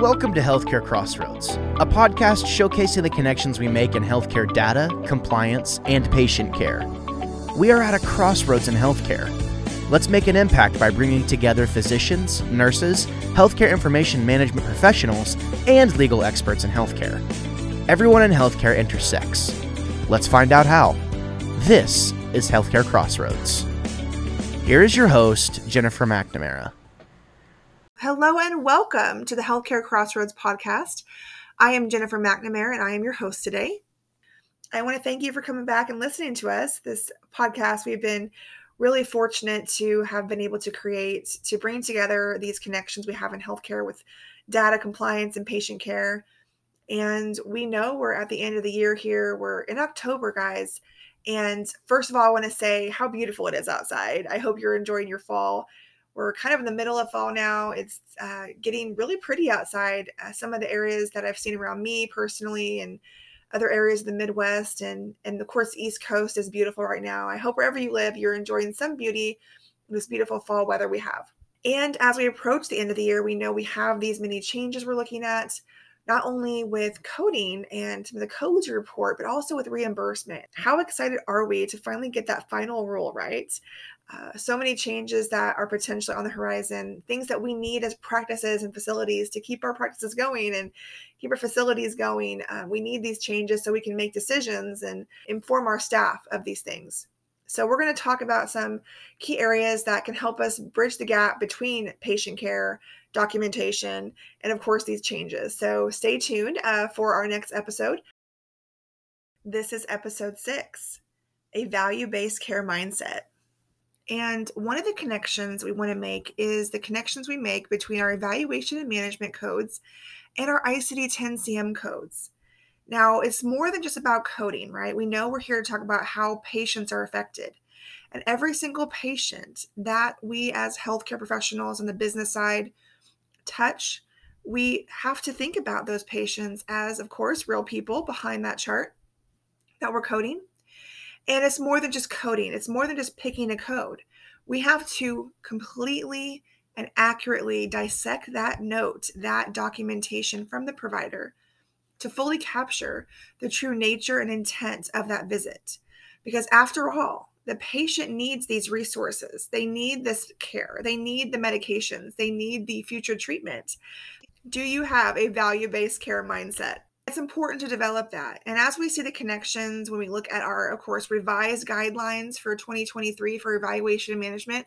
Welcome to Healthcare Crossroads, a podcast showcasing the connections we make in healthcare data, compliance, and patient care. We are at a crossroads in healthcare. Let's make an impact by bringing together physicians, nurses, healthcare information management professionals, and legal experts in healthcare. Everyone in healthcare intersects. Let's find out how. This is Healthcare Crossroads. Here is your host, Jennifer McNamara. Hello and welcome to the Healthcare Crossroads podcast. I am Jennifer McNamara and I am your host today. I want to thank you for coming back and listening to us. This podcast we've been really fortunate to have been able to create to bring together these connections we have in healthcare with data compliance and patient care. And we know we're at the end of the year here. We're in October, guys. And first of all, I want to say how beautiful it is outside. I hope you're enjoying your fall we're kind of in the middle of fall now. It's uh, getting really pretty outside. Uh, some of the areas that I've seen around me personally, and other areas of the Midwest, and and of course East Coast is beautiful right now. I hope wherever you live, you're enjoying some beauty, this beautiful fall weather we have. And as we approach the end of the year, we know we have these many changes we're looking at not only with coding and the codes report, but also with reimbursement. How excited are we to finally get that final rule right? Uh, so many changes that are potentially on the horizon, things that we need as practices and facilities to keep our practices going and keep our facilities going. Uh, we need these changes so we can make decisions and inform our staff of these things. So, we're going to talk about some key areas that can help us bridge the gap between patient care, documentation, and of course, these changes. So, stay tuned uh, for our next episode. This is episode six a value based care mindset. And one of the connections we want to make is the connections we make between our evaluation and management codes and our ICD 10 CM codes. Now, it's more than just about coding, right? We know we're here to talk about how patients are affected. And every single patient that we as healthcare professionals on the business side touch, we have to think about those patients as, of course, real people behind that chart that we're coding and it's more than just coding, it's more than just picking a code. We have to completely and accurately dissect that note, that documentation from the provider to fully capture the true nature and intent of that visit. Because after all, the patient needs these resources. They need this care. They need the medications. They need the future treatment. Do you have a value based care mindset? It's important to develop that. And as we see the connections when we look at our, of course, revised guidelines for 2023 for evaluation and management,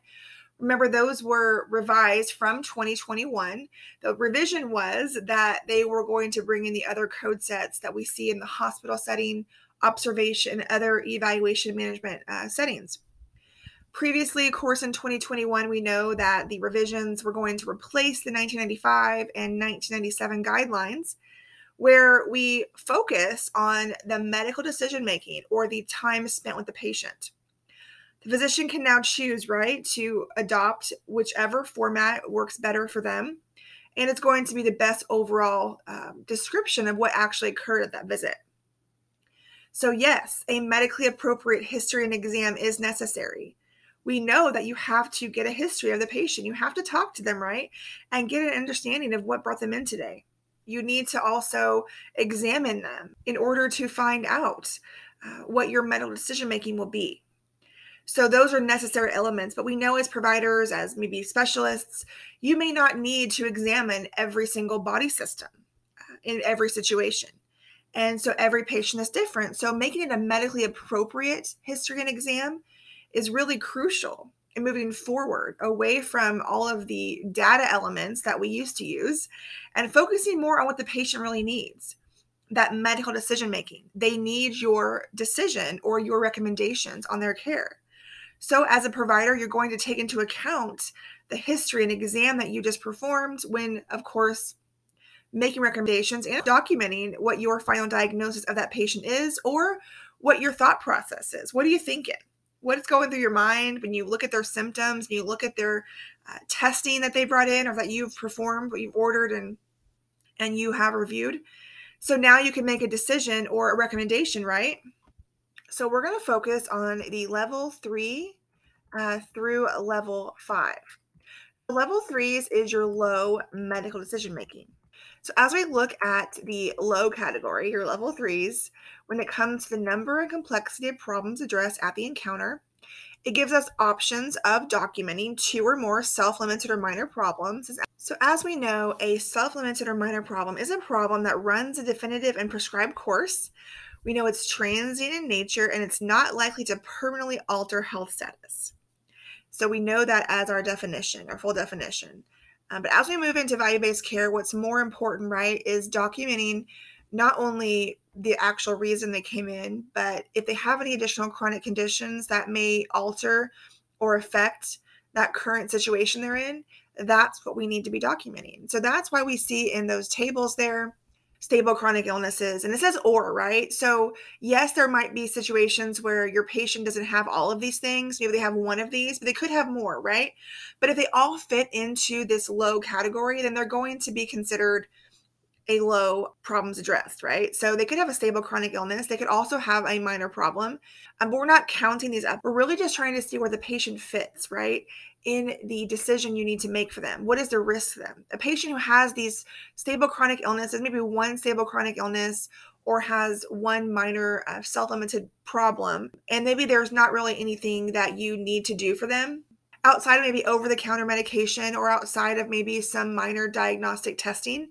remember those were revised from 2021. The revision was that they were going to bring in the other code sets that we see in the hospital setting, observation, other evaluation management uh, settings. Previously, of course, in 2021, we know that the revisions were going to replace the 1995 and 1997 guidelines where we focus on the medical decision making or the time spent with the patient. The physician can now choose, right, to adopt whichever format works better for them. And it's going to be the best overall um, description of what actually occurred at that visit. So, yes, a medically appropriate history and exam is necessary. We know that you have to get a history of the patient. You have to talk to them, right? And get an understanding of what brought them in today you need to also examine them in order to find out uh, what your medical decision making will be. So, those are necessary elements, but we know as providers, as maybe specialists, you may not need to examine every single body system uh, in every situation. And so, every patient is different. So, making it a medically appropriate history and exam is really crucial and moving forward away from all of the data elements that we used to use and focusing more on what the patient really needs that medical decision making. They need your decision or your recommendations on their care. So, as a provider, you're going to take into account the history and exam that you just performed when, of course, making recommendations and documenting what your final diagnosis of that patient is or what your thought process is. What are you thinking? What's going through your mind when you look at their symptoms and you look at their uh, testing that they brought in or that you've performed what you've ordered and and you have reviewed? So now you can make a decision or a recommendation right? So we're going to focus on the level three uh, through level five. Level threes is your low medical decision making. So, as we look at the low category, your level threes, when it comes to the number and complexity of problems addressed at the encounter, it gives us options of documenting two or more self limited or minor problems. So, as we know, a self limited or minor problem is a problem that runs a definitive and prescribed course. We know it's transient in nature and it's not likely to permanently alter health status. So, we know that as our definition, our full definition. Um, but as we move into value based care, what's more important, right, is documenting not only the actual reason they came in, but if they have any additional chronic conditions that may alter or affect that current situation they're in, that's what we need to be documenting. So that's why we see in those tables there stable chronic illnesses and it says or right? So yes there might be situations where your patient doesn't have all of these things maybe they have one of these but they could have more right? But if they all fit into this low category then they're going to be considered a low problems addressed, right? So they could have a stable chronic illness. They could also have a minor problem. Um, but we're not counting these up. We're really just trying to see where the patient fits, right? In the decision you need to make for them. What is the risk to them? A patient who has these stable chronic illnesses, maybe one stable chronic illness, or has one minor uh, self limited problem, and maybe there's not really anything that you need to do for them outside of maybe over the counter medication or outside of maybe some minor diagnostic testing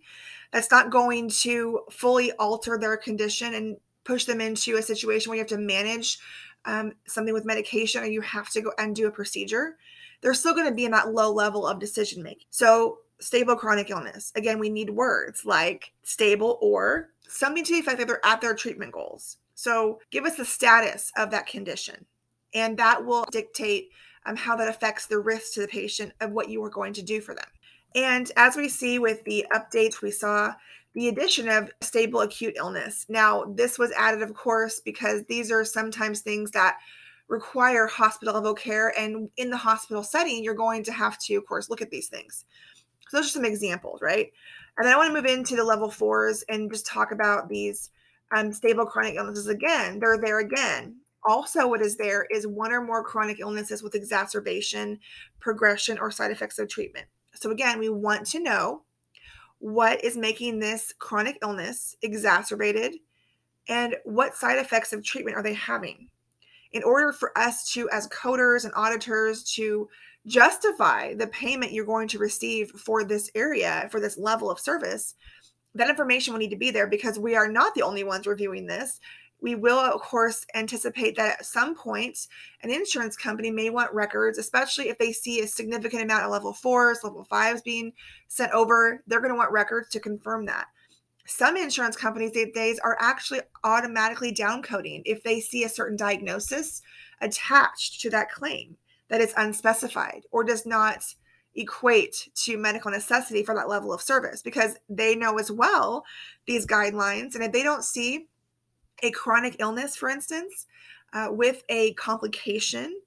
that's not going to fully alter their condition and push them into a situation where you have to manage um, something with medication or you have to go and do a procedure, they're still going to be in that low level of decision making. So, stable chronic illness. Again, we need words like stable or something to the effect that they're at their treatment goals. So, give us the status of that condition, and that will dictate um, how that affects the risk to the patient of what you are going to do for them. And as we see with the updates, we saw the addition of stable acute illness. Now, this was added, of course, because these are sometimes things that require hospital level care. And in the hospital setting, you're going to have to, of course, look at these things. So, those are some examples, right? And then I want to move into the level fours and just talk about these um, stable chronic illnesses again. They're there again. Also, what is there is one or more chronic illnesses with exacerbation, progression, or side effects of treatment. So, again, we want to know what is making this chronic illness exacerbated and what side effects of treatment are they having. In order for us to, as coders and auditors, to justify the payment you're going to receive for this area, for this level of service, that information will need to be there because we are not the only ones reviewing this we will, of course, anticipate that at some point an insurance company may want records, especially if they see a significant amount of level fours, level fives being sent over. They're going to want records to confirm that. Some insurance companies these days are actually automatically downcoding if they see a certain diagnosis attached to that claim that is unspecified or does not equate to medical necessity for that level of service because they know as well these guidelines. And if they don't see a chronic illness, for instance, uh, with a complication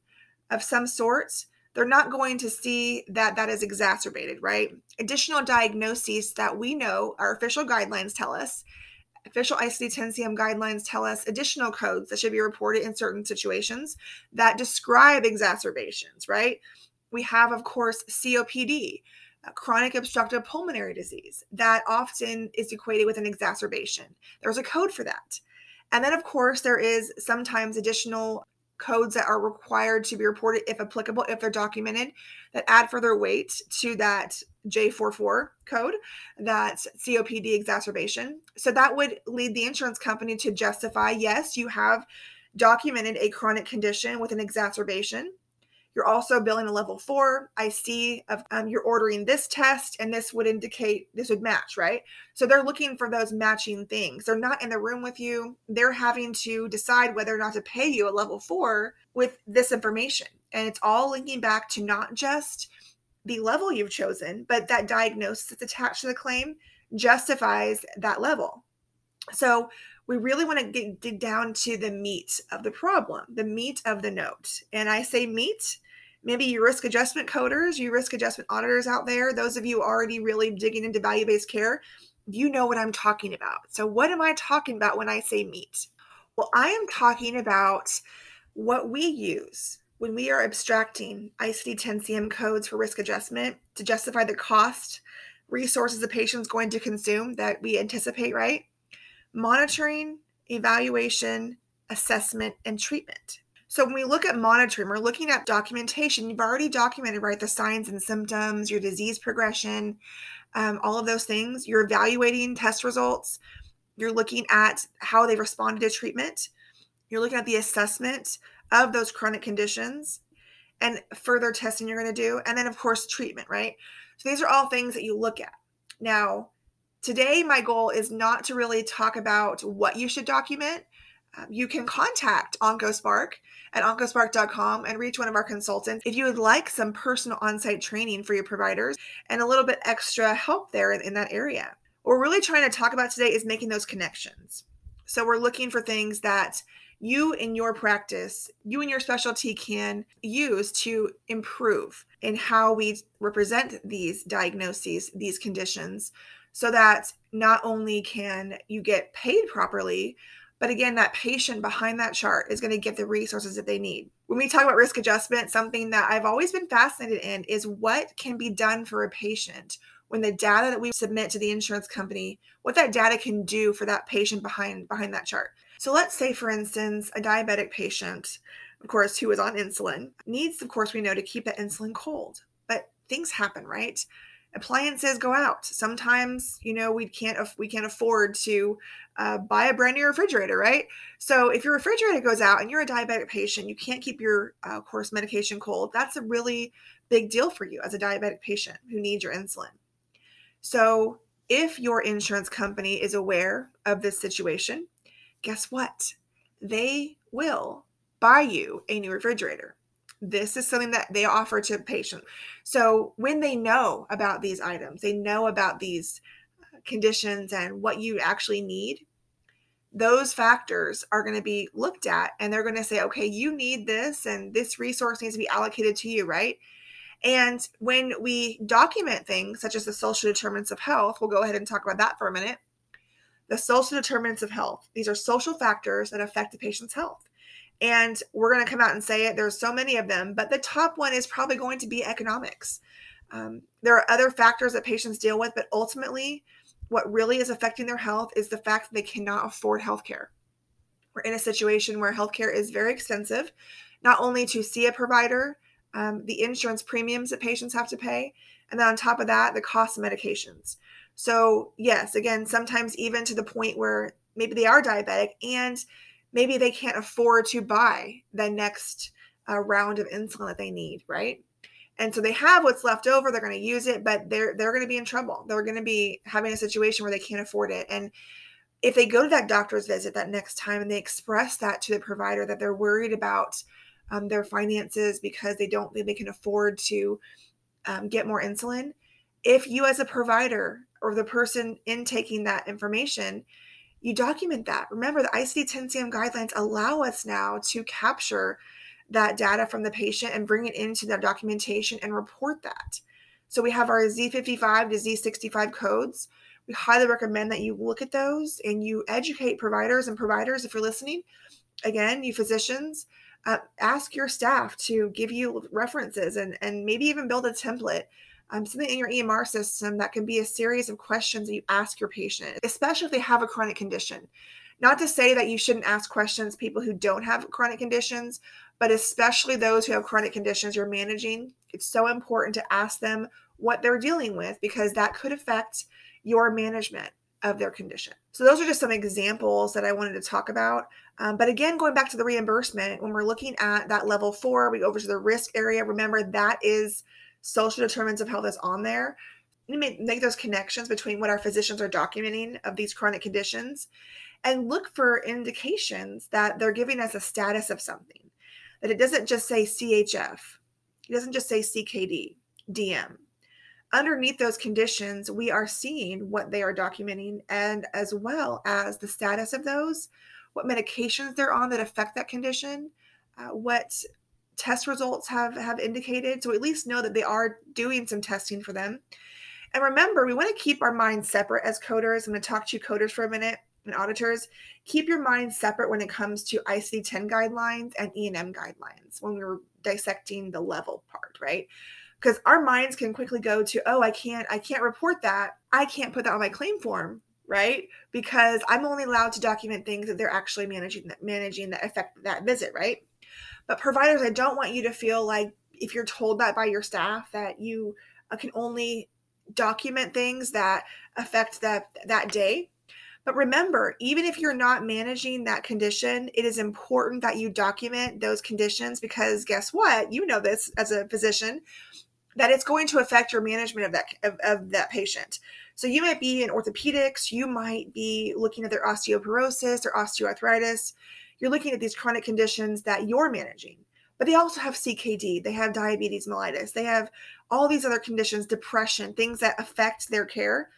of some sorts, they're not going to see that that is exacerbated, right? Additional diagnoses that we know our official guidelines tell us, official ICD 10 CM guidelines tell us additional codes that should be reported in certain situations that describe exacerbations, right? We have, of course, COPD, chronic obstructive pulmonary disease, that often is equated with an exacerbation. There's a code for that. And then, of course, there is sometimes additional codes that are required to be reported if applicable, if they're documented, that add further weight to that J44 code, that COPD exacerbation. So that would lead the insurance company to justify yes, you have documented a chronic condition with an exacerbation. You're also billing a level four. I see of um, you're ordering this test, and this would indicate this would match, right? So they're looking for those matching things. They're not in the room with you. They're having to decide whether or not to pay you a level four with this information, and it's all linking back to not just the level you've chosen, but that diagnosis that's attached to the claim justifies that level. So we really want to get, dig down to the meat of the problem, the meat of the note. And I say meat, maybe you risk adjustment coders, you risk adjustment auditors out there, those of you already really digging into value based care, you know what I'm talking about. So, what am I talking about when I say meat? Well, I am talking about what we use when we are abstracting ICD 10 CM codes for risk adjustment to justify the cost, resources the patient's going to consume that we anticipate, right? Monitoring, evaluation, assessment, and treatment. So when we look at monitoring, we're looking at documentation. You've already documented, right, the signs and symptoms, your disease progression, um, all of those things. You're evaluating test results. You're looking at how they responded to treatment. You're looking at the assessment of those chronic conditions and further testing you're going to do. And then, of course, treatment, right? So these are all things that you look at. Now, today, my goal is not to really talk about what you should document um, you can contact OncoSpark at oncospark.com and reach one of our consultants if you would like some personal on site training for your providers and a little bit extra help there in, in that area. What we're really trying to talk about today is making those connections. So, we're looking for things that you in your practice, you and your specialty can use to improve in how we represent these diagnoses, these conditions, so that not only can you get paid properly, but again, that patient behind that chart is going to get the resources that they need. When we talk about risk adjustment, something that I've always been fascinated in is what can be done for a patient when the data that we submit to the insurance company, what that data can do for that patient behind behind that chart. So let's say for instance, a diabetic patient, of course, who is on insulin, needs of course we know to keep that insulin cold. But things happen, right? Appliances go out. Sometimes you know we can't we can't afford to uh, buy a brand new refrigerator right? So if your refrigerator goes out and you're a diabetic patient you can't keep your uh, course medication cold that's a really big deal for you as a diabetic patient who needs your insulin. So if your insurance company is aware of this situation guess what? They will buy you a new refrigerator this is something that they offer to patients. So when they know about these items, they know about these uh, conditions and what you actually need, those factors are going to be looked at and they're going to say, okay, you need this and this resource needs to be allocated to you, right? And when we document things such as the social determinants of health, we'll go ahead and talk about that for a minute. The social determinants of health, these are social factors that affect the patient's health. And we're going to come out and say it. There's so many of them, but the top one is probably going to be economics. Um, there are other factors that patients deal with, but ultimately, what really is affecting their health is the fact that they cannot afford healthcare. We're in a situation where healthcare is very expensive, not only to see a provider, um, the insurance premiums that patients have to pay, and then on top of that, the cost of medications. So, yes, again, sometimes even to the point where maybe they are diabetic and maybe they can't afford to buy the next uh, round of insulin that they need, right? And so they have what's left over. They're going to use it, but they're they're going to be in trouble. They're going to be having a situation where they can't afford it. And if they go to that doctor's visit that next time and they express that to the provider that they're worried about um, their finances because they don't think they can afford to um, get more insulin, if you as a provider or the person intaking that information you document that. Remember, the ICD 10 CM guidelines allow us now to capture that data from the patient and bring it into the documentation and report that. So we have our Z55 to Z65 codes. We highly recommend that you look at those and you educate providers and providers if you're listening. Again, you physicians, uh, ask your staff to give you references and, and maybe even build a template um, something in your EMR system that can be a series of questions that you ask your patient, especially if they have a chronic condition. Not to say that you shouldn't ask questions people who don't have chronic conditions, but especially those who have chronic conditions you're managing. It's so important to ask them what they're dealing with because that could affect your management of their condition. So, those are just some examples that I wanted to talk about. Um, but again, going back to the reimbursement, when we're looking at that level four, we go over to the risk area. Remember, that is social determinants of health is on there. Make those connections between what our physicians are documenting of these chronic conditions and look for indications that they're giving us a status of something. That it doesn't just say CHF, it doesn't just say CKD, DM. Underneath those conditions, we are seeing what they are documenting and as well as the status of those, what medications they're on that affect that condition, uh, what test results have have indicated so at least know that they are doing some testing for them and remember we want to keep our minds separate as coders i'm going to talk to you coders for a minute and auditors keep your mind separate when it comes to icd-10 guidelines and e&m guidelines when we're dissecting the level part, right? Because our minds can quickly go to, oh, I can't, I can't report that. I can't put that on my claim form, right? Because I'm only allowed to document things that they're actually managing that managing that affect that visit, right? But providers, I don't want you to feel like if you're told that by your staff that you uh, can only document things that affect that that day but remember, even if you're not managing that condition, it is important that you document those conditions because guess what? You know this as a physician that it's going to affect your management of that of, of that patient. So you might be in orthopedics, you might be looking at their osteoporosis or osteoarthritis. You're looking at these chronic conditions that you're managing. But they also have CKD, they have diabetes mellitus, they have all these other conditions, depression, things that affect their care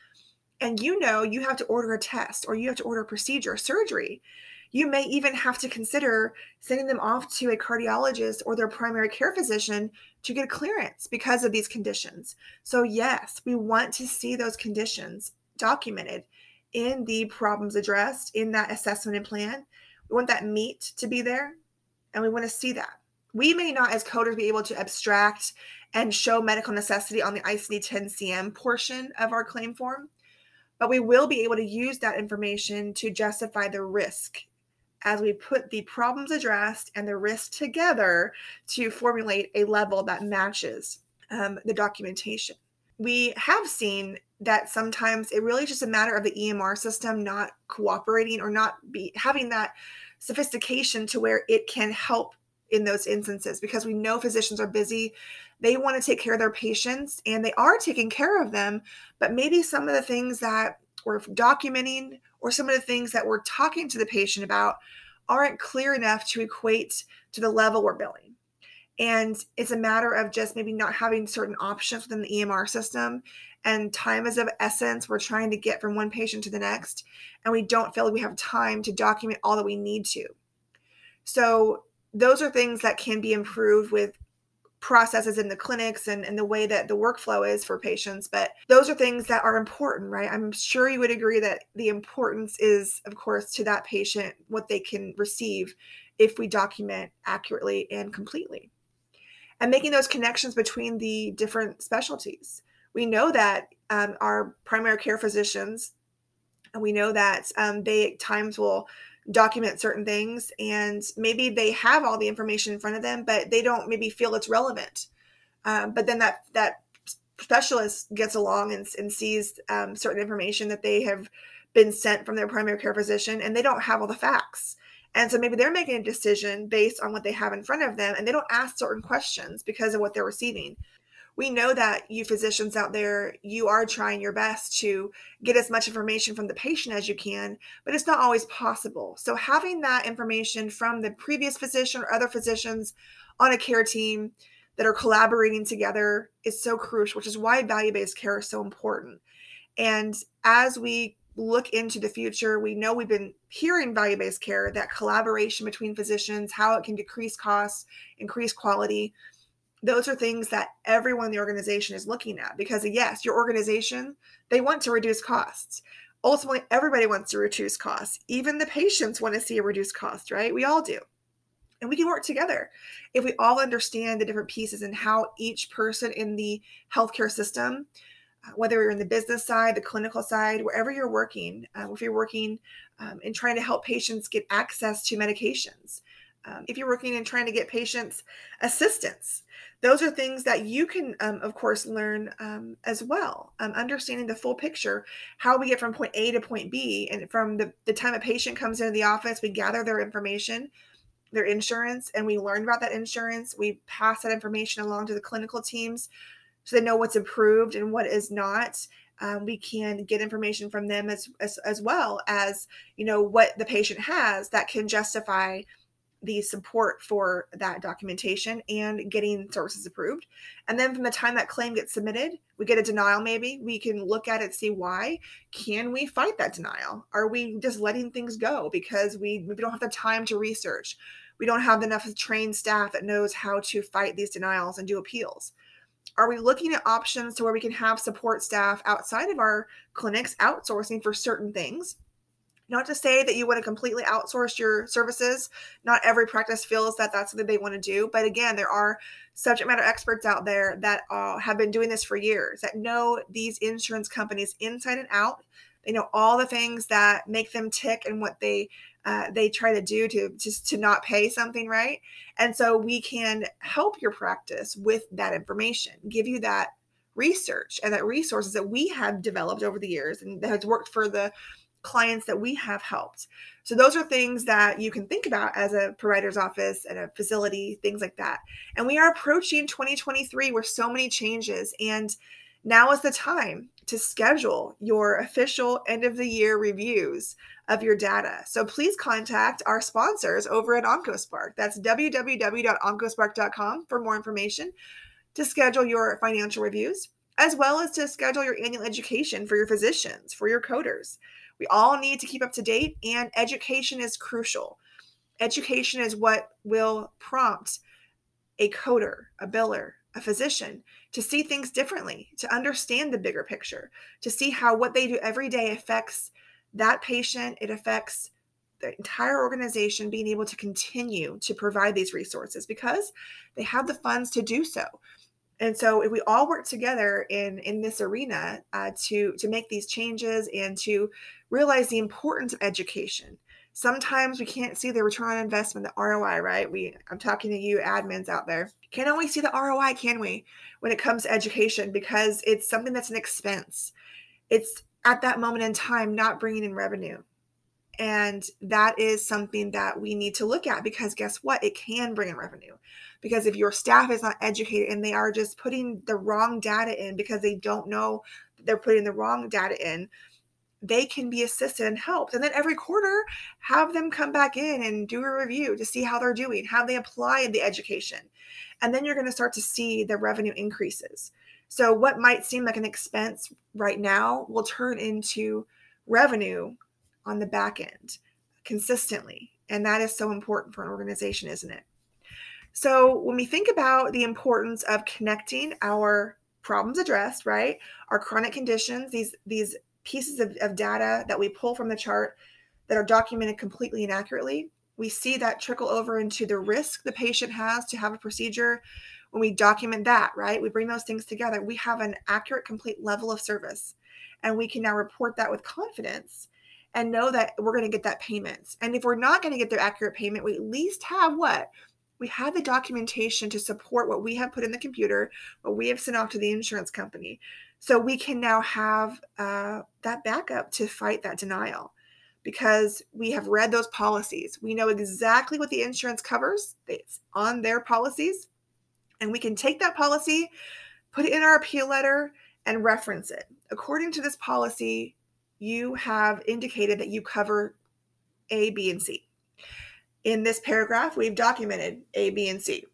and you know you have to order a test or you have to order a procedure, surgery. You may even have to consider sending them off to a cardiologist or their primary care physician to get clearance because of these conditions. So, yes, we want to see those conditions documented in the problems addressed in that assessment and plan. We want that meat to be there and we want to see that. We may not, as coders, be able to abstract and show medical necessity on the ICD 10 CM portion of our claim form but we will be able to use that information to justify the risk as we put the problems addressed and the risk together to formulate a level that matches um, the documentation. We have seen that sometimes it really is just a matter of the EMR system not cooperating or not be having that sophistication to where it can help in those instances because we know physicians are busy. They want to take care of their patients and they are taking care of them, but maybe some of the things that we're documenting or some of the things that we're talking to the patient about aren't clear enough to equate to the level we're billing. And it's a matter of just maybe not having certain options within the EMR system. And time is of essence. We're trying to get from one patient to the next, and we don't feel like we have time to document all that we need to. So those are things that can be improved with processes in the clinics and, and the way that the workflow is for patients. But those are things that are important, right? I'm sure you would agree that the importance is, of course, to that patient what they can receive if we document accurately and completely. And making those connections between the different specialties. We know that um, our primary care physicians, and we know that um, they at times will document certain things and maybe they have all the information in front of them but they don't maybe feel it's relevant. Um, but then that that specialist gets along and, and sees um, certain information that they have been sent from their primary care physician and they don't have all the facts. And so maybe they're making a decision based on what they have in front of them and they don't ask certain questions because of what they're receiving we know that you physicians out there, you are trying your best to get as much information from the patient as you can, but it's not always possible. So, having that information from the previous physician or other physicians on a care team that are collaborating together is so crucial, which is why value based care is so important. And as we look into the future, we know we've been hearing value based care, that collaboration between physicians, how it can decrease costs, increase quality those are things that everyone in the organization is looking at because yes your organization they want to reduce costs. Ultimately everybody wants to reduce costs. Even the patients want to see a reduced cost right? We all do. And we can work together. If we all understand the different pieces and how each person in the healthcare system uh, whether you're in the business side the clinical side wherever you're working uh, if you're working um, and trying to help patients get access to medications um, if you're working and trying to get patients assistance. Those are things that you can um, of course learn um, as well um, understanding the full picture how we get from point a to point b and from the, the time a patient comes into the office we gather their information their insurance and we learn about that insurance. We pass that information along to the clinical teams so they know what's approved and what is not. Um, we can get information from them as, as as well as you know what the patient has that can justify the support for that documentation and getting services approved. And then from the time that claim gets submitted, we get a denial maybe, we can look at it, see why. Can we fight that denial? Are we just letting things go because we, we don't have the time to research? We don't have enough trained staff that knows how to fight these denials and do appeals. Are we looking at options to where we can have support staff outside of our clinics outsourcing for certain things? Not to say that you want to completely outsource your services. Not every practice feels that that's something they want to do. But again, there are subject matter experts out there that uh, have been doing this for years, that know these insurance companies inside and out. They know all the things that make them tick and what they uh, they try to do to just to not pay something right. And so we can help your practice with that information, give you that research and that resources that we have developed over the years and that has worked for the clients that we have helped. So those are things that you can think about as a provider's office and a facility, things like that. And we are approaching 2023 with so many changes and now is the time to schedule your official end of the year reviews of your data. So please contact our sponsors over at OncoSpark. That's www.oncospark.com for more information to schedule your financial reviews, as well as to schedule your annual education for your physicians, for your coders. We all need to keep up to date, and education is crucial. Education is what will prompt a coder, a biller, a physician to see things differently, to understand the bigger picture, to see how what they do every day affects that patient, it affects the entire organization being able to continue to provide these resources because they have the funds to do so. And so, if we all work together in in this arena uh, to to make these changes and to realize the importance of education, sometimes we can't see the return on investment, the ROI. Right? We I'm talking to you admins out there. Can't always see the ROI, can we? When it comes to education, because it's something that's an expense. It's at that moment in time not bringing in revenue. And that is something that we need to look at because guess what? It can bring in revenue. Because if your staff is not educated and they are just putting the wrong data in because they don't know they're putting the wrong data in, they can be assisted and helped. And then every quarter, have them come back in and do a review to see how they're doing, how they apply the education. And then you're going to start to see the revenue increases. So, what might seem like an expense right now will turn into revenue on the back end consistently. And that is so important for an organization, isn't it? So, when we think about the importance of connecting our problems addressed, right? Our chronic conditions, these these pieces of, of data that we pull from the chart that are documented completely and accurately, we see that trickle over into the risk the patient has to have a procedure when we document that, right, we bring those things together, we have an accurate, complete level of service. And we can now report that with confidence and know that we're going to get that payment. And if we're not going to get the accurate payment, we at least have what? We have the documentation to support what we have put in the computer, what we have sent off to the insurance company. So we can now have uh, that backup to fight that denial because we have read those policies. We know exactly what the insurance covers, it's on their policies. And we can take that policy, put it in our appeal letter, and reference it. According to this policy, you have indicated that you cover A, B, and C. In this paragraph, we've documented A, B, and C.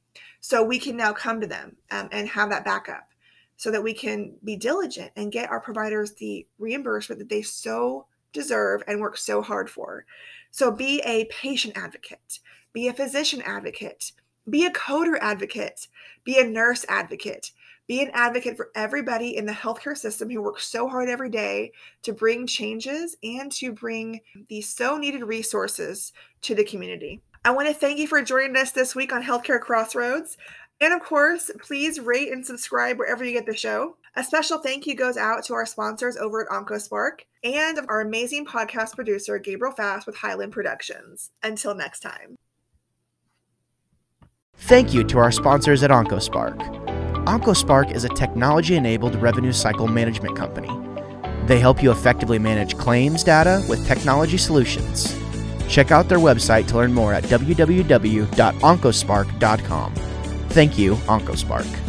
So we can now come to them um, and have that backup so that we can be diligent and get our providers the reimbursement that they so deserve and work so hard for. So be a patient advocate, be a physician advocate, be a coder advocate, be a nurse advocate, be an advocate for everybody in the healthcare system who works so hard every day to bring changes and to bring these so needed resources to the community. I want to thank you for joining us this week on Healthcare Crossroads. And of course, please rate and subscribe wherever you get the show. A special thank you goes out to our sponsors over at OncoSpark and our amazing podcast producer, Gabriel Fast with Highland Productions. Until next time. Thank you to our sponsors at OncoSpark. OncoSpark is a technology enabled revenue cycle management company. They help you effectively manage claims data with technology solutions. Check out their website to learn more at www.oncospark.com. Thank you, OncoSpark.